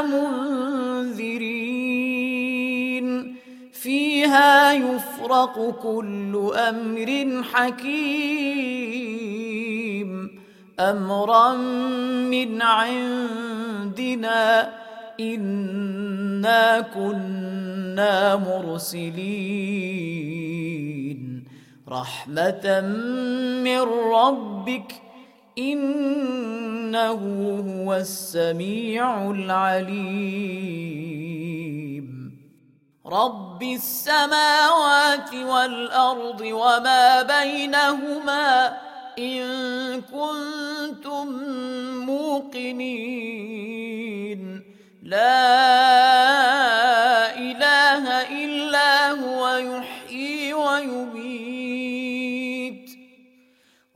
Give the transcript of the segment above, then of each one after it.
منذرين. فيها يفرق كل أمر حكيم. أمرا من عندنا إنا كنا مرسلين. رحمة من ربك ۖ إنه هو السميع العليم. رب السماوات والأرض وما بينهما إن كنتم موقنين. لا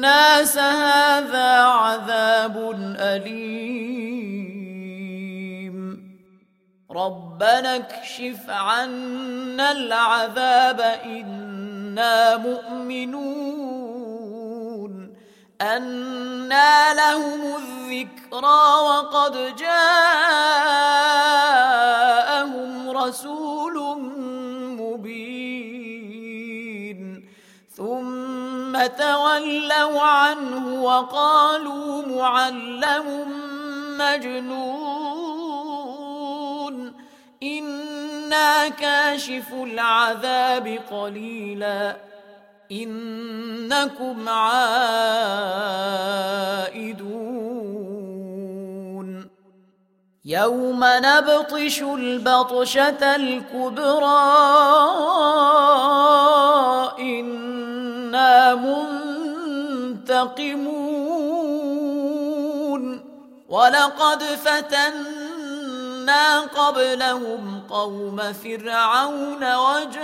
الناس هذا عذاب أليم. ربنا اكشف عنا العذاب إنا مؤمنون. أنى لهم الذكرى وقد جاءهم رسول ثم تولوا عنه وقالوا معلم مجنون. إنا كاشف العذاب قليلا. إنكم عائدون. يوم نبطش البطشة الكبرى. منتقمون ولقد فتنا قبلهم قوم فرعون وجاءهم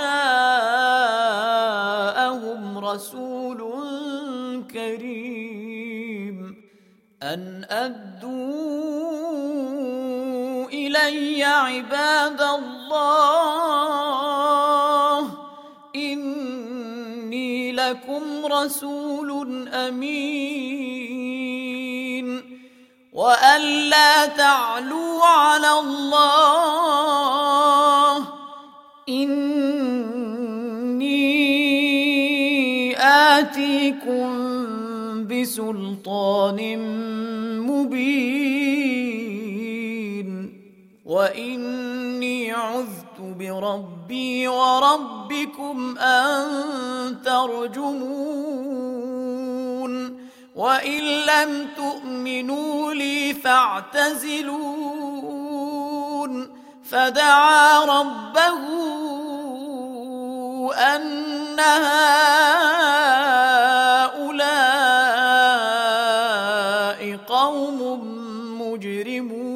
رسول كريم. أن أدوا إلي عباد الله لكم رسول أمين وأن لا تعلوا على الله إني آتيكم بسلطان مبين وإني عذت بربي وربكم أن ترجمون وإن لم تؤمنوا لي فاعتزلون. فدعا ربه أن هؤلاء قوم مجرمون.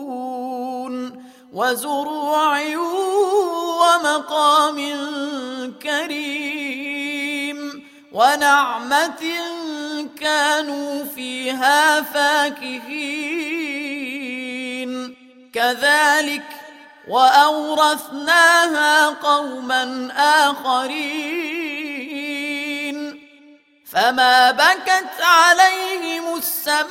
وزروع ومقام كريم ونعمة كانوا فيها فاكهين. كذلك وأورثناها قوما آخرين. فما بكت عليهم السماء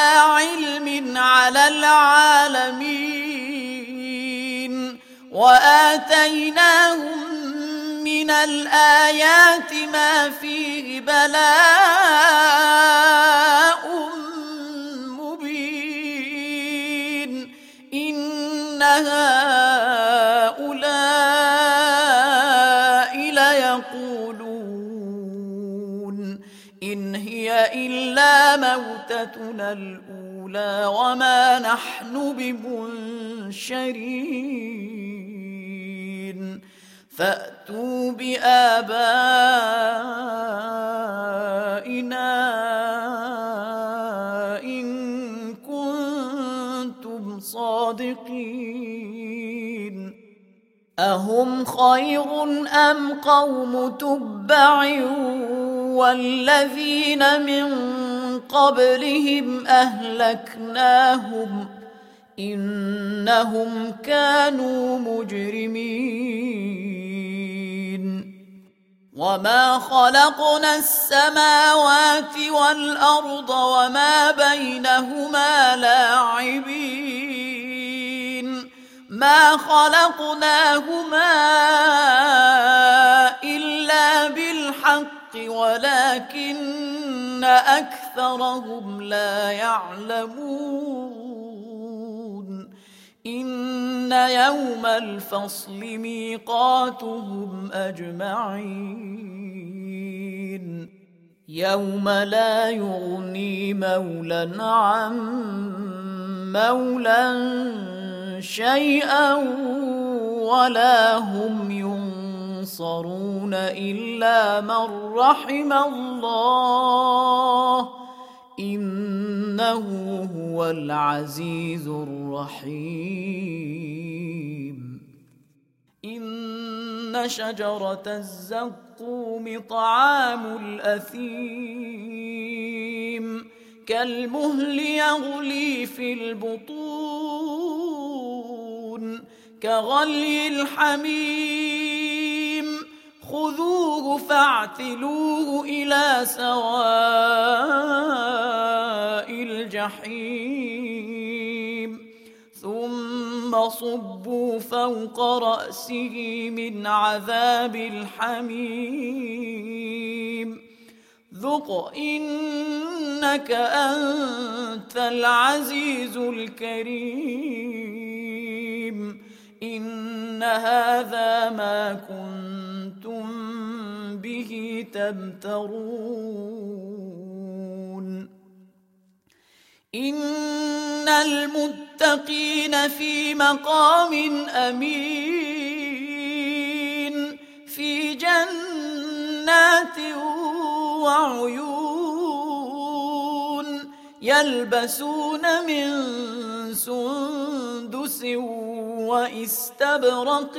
على العالمين وآتيناهم من الآيات ما فيه بلاء مبين إن هؤلاء ليقولون إن هي إلا موتتنا الأولى وما نحن بمنشرين. فأتوا بآبائنا إن كنتم صادقين. أهم خير أم قوم تبع والذين من قبلهم أهلكناهم إنهم كانوا مجرمين. وما خلقنا السماوات والأرض وما بينهما لاعبين. ما خلقناهما إلا بالحق ولكن أكثرهم لا يعلمون. إن يوم الفصل ميقاتهم أجمعين. يوم لا يغني مولى عن مولى شيئا ولا هم ينصرون إلا من رحم الله. إنه هو العزيز الرحيم. إن شجرة الزقوم طعام الأثيم. كالمهل يغلي في البطون. كغلي الحميم. خذوه فاعتلوه إلى سواء الجحيم. ثم صبوا فوق رأسه من عذاب الحميم. ذق إنك أنت العزيز الكريم. إن هذا ما كنتم به تمترون. إن المتقين في مقام أمين في جنات وعيون يلبسون من سندس واستبرق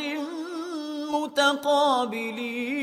متقابلين.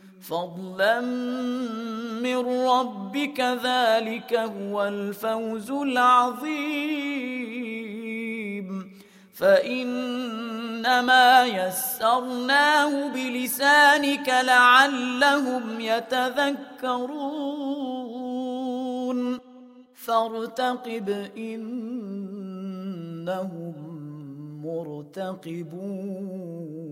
فضلا من ربك ذلك هو الفوز العظيم. فإنما يسرناه بلسانك لعلهم يتذكرون. فارتقب إنهم مرتقبون.